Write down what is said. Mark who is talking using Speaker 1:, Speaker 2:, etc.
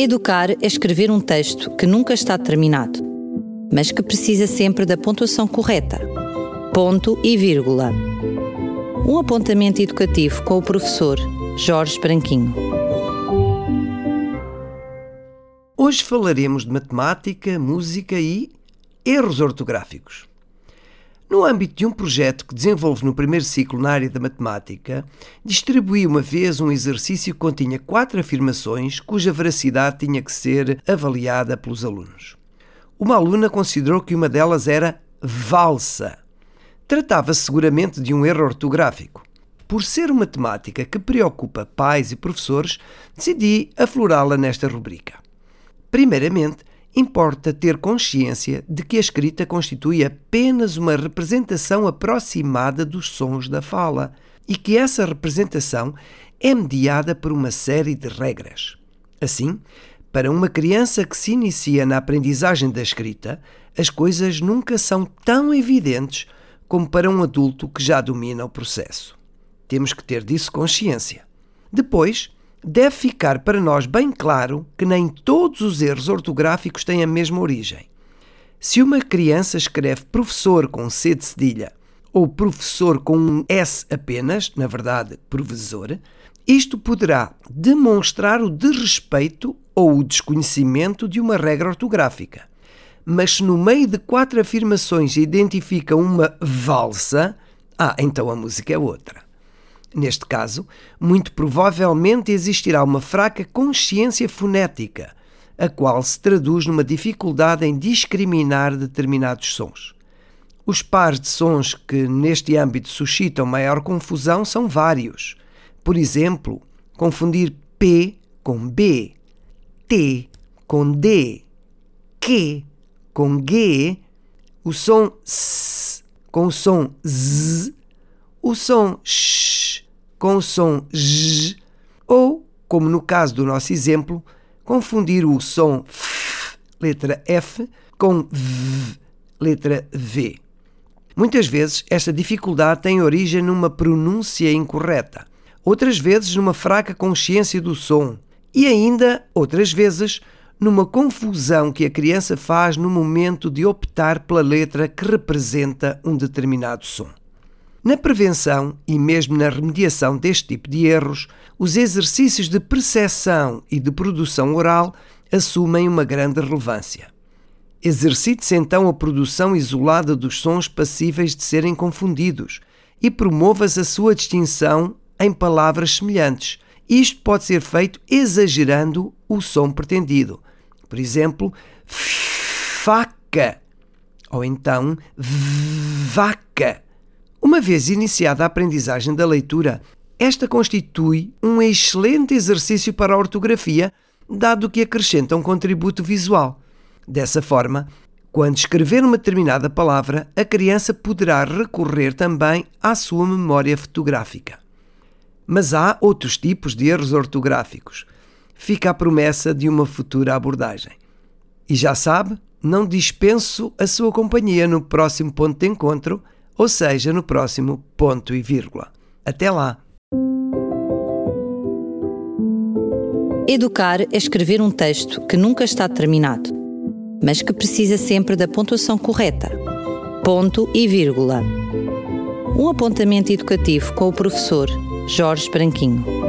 Speaker 1: Educar é escrever um texto que nunca está terminado, mas que precisa sempre da pontuação correta. Ponto e vírgula. Um apontamento educativo com o professor Jorge Branquinho.
Speaker 2: Hoje falaremos de matemática, música e erros ortográficos. No âmbito de um projeto que desenvolve no primeiro ciclo na área da matemática, distribuí uma vez um exercício que continha quatro afirmações cuja veracidade tinha que ser avaliada pelos alunos. Uma aluna considerou que uma delas era valsa. Tratava-se seguramente de um erro ortográfico. Por ser uma temática que preocupa pais e professores, decidi aflorá-la nesta rubrica. Primeiramente, importa ter consciência de que a escrita constitui apenas uma representação aproximada dos sons da fala e que essa representação é mediada por uma série de regras. Assim, para uma criança que se inicia na aprendizagem da escrita, as coisas nunca são tão evidentes como para um adulto que já domina o processo. Temos que ter disso consciência. Depois, deve ficar para nós bem claro que nem todos os erros ortográficos têm a mesma origem. Se uma criança escreve professor com C de cedilha ou professor com um S apenas, na verdade, professor, isto poderá demonstrar o desrespeito ou o desconhecimento de uma regra ortográfica. Mas se no meio de quatro afirmações identifica uma valsa, ah, então a música é outra. Neste caso, muito provavelmente existirá uma fraca consciência fonética, a qual se traduz numa dificuldade em discriminar determinados sons. Os pares de sons que neste âmbito suscitam maior confusão são vários. Por exemplo, confundir P com B, T com D, Q com G, o som S com o som Z, o som Sh com o som J, ou, como no caso do nosso exemplo, confundir o som F, letra F, com V, letra V. Muitas vezes esta dificuldade tem origem numa pronúncia incorreta, outras vezes numa fraca consciência do som e ainda outras vezes numa confusão que a criança faz no momento de optar pela letra que representa um determinado som. Na prevenção e mesmo na remediação deste tipo de erros, os exercícios de percepção e de produção oral assumem uma grande relevância. Exercite-se então a produção isolada dos sons passíveis de serem confundidos e promovas a sua distinção em palavras semelhantes. Isto pode ser feito exagerando o som pretendido. Por exemplo, faca ou então vaca. Uma vez iniciada a aprendizagem da leitura, esta constitui um excelente exercício para a ortografia, dado que acrescenta um contributo visual. Dessa forma, quando escrever uma determinada palavra, a criança poderá recorrer também à sua memória fotográfica. Mas há outros tipos de erros ortográficos. Fica a promessa de uma futura abordagem. E já sabe, não dispenso a sua companhia no próximo ponto de encontro ou seja, no próximo ponto e vírgula. Até lá!
Speaker 1: Educar é escrever um texto que nunca está terminado, mas que precisa sempre da pontuação correta. Ponto e vírgula. Um apontamento educativo com o professor Jorge Branquinho.